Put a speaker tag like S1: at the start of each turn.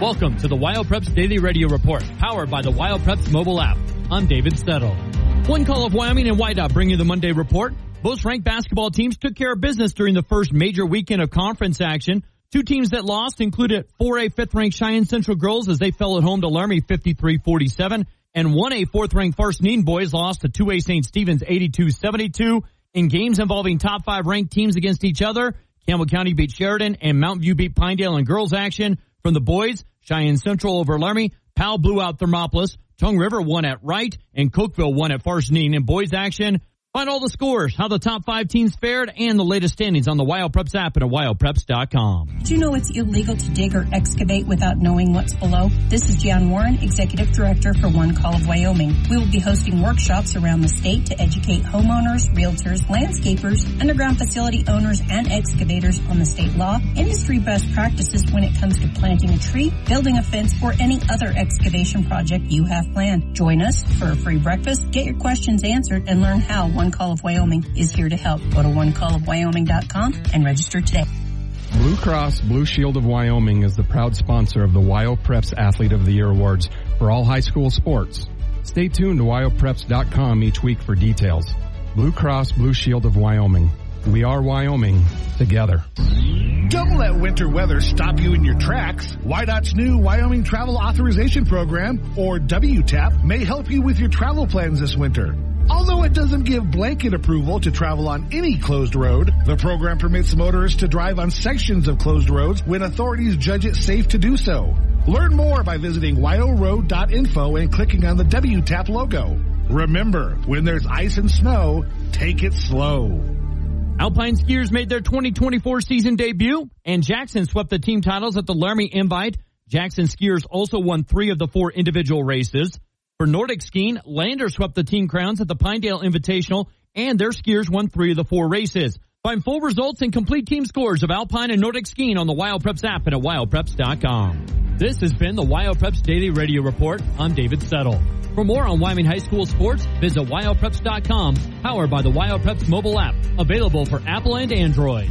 S1: Welcome to the WyoPreps Daily Radio Report, powered by the WyoPreps mobile app. I'm David Settle. One call of Wyoming and Wyandotte bring you the Monday report. Both ranked basketball teams took care of business during the first major weekend of conference action. Two teams that lost included 4A fifth ranked Cheyenne Central girls as they fell at home to Laramie 53-47 and 1A fourth ranked Farson boys lost to 2A St. Stephen's 82-72 in games involving top five ranked teams against each other. Campbell County beat Sheridan and Mountain View beat Pinedale in girls action. From the boys, Cheyenne Central over Laramie, Powell blew out Thermopolis, Tongue River won at Wright, and Cokeville won at Farson. In boys action, Find all the scores, how the top five teams fared, and the latest standings on the WyoPreps app and at WyoPreps.com.
S2: Do you know it's illegal to dig or excavate without knowing what's below? This is Jan Warren, Executive Director for One Call of Wyoming. We will be hosting workshops around the state to educate homeowners, realtors, landscapers, underground facility owners, and excavators on the state law, industry best practices when it comes to planting a tree, building a fence, or any other excavation project you have planned. Join us for a free breakfast, get your questions answered, and learn how One one Call of Wyoming is here to help. Go to onecallofwyoming.com and register today.
S3: Blue Cross Blue Shield of Wyoming is the proud sponsor of the WyoPreps Athlete of the Year Awards for all high school sports. Stay tuned to WyoPreps.com each week for details. Blue Cross Blue Shield of Wyoming. We are Wyoming together.
S4: Don't let winter weather stop you in your tracks. WYDOT's new Wyoming Travel Authorization Program, or WTAP, may help you with your travel plans this winter. Although it doesn't give blanket approval to travel on any closed road, the program permits motorists to drive on sections of closed roads when authorities judge it safe to do so. Learn more by visiting wyoroad.info and clicking on the WTAP logo. Remember, when there's ice and snow, take it slow.
S1: Alpine skiers made their 2024 season debut, and Jackson swept the team titles at the Laramie Invite. Jackson skiers also won three of the four individual races. For Nordic skiing, Lander swept the team crowns at the Pinedale Invitational, and their skiers won three of the four races. Find full results and complete team scores of Alpine and Nordic skiing on the WyoPreps app and at WyoPreps.com. This has been the WyoPreps Daily Radio Report. I'm David Settle. For more on Wyoming High School sports, visit WyoPreps.com, powered by the WyoPreps mobile app, available for Apple and Android.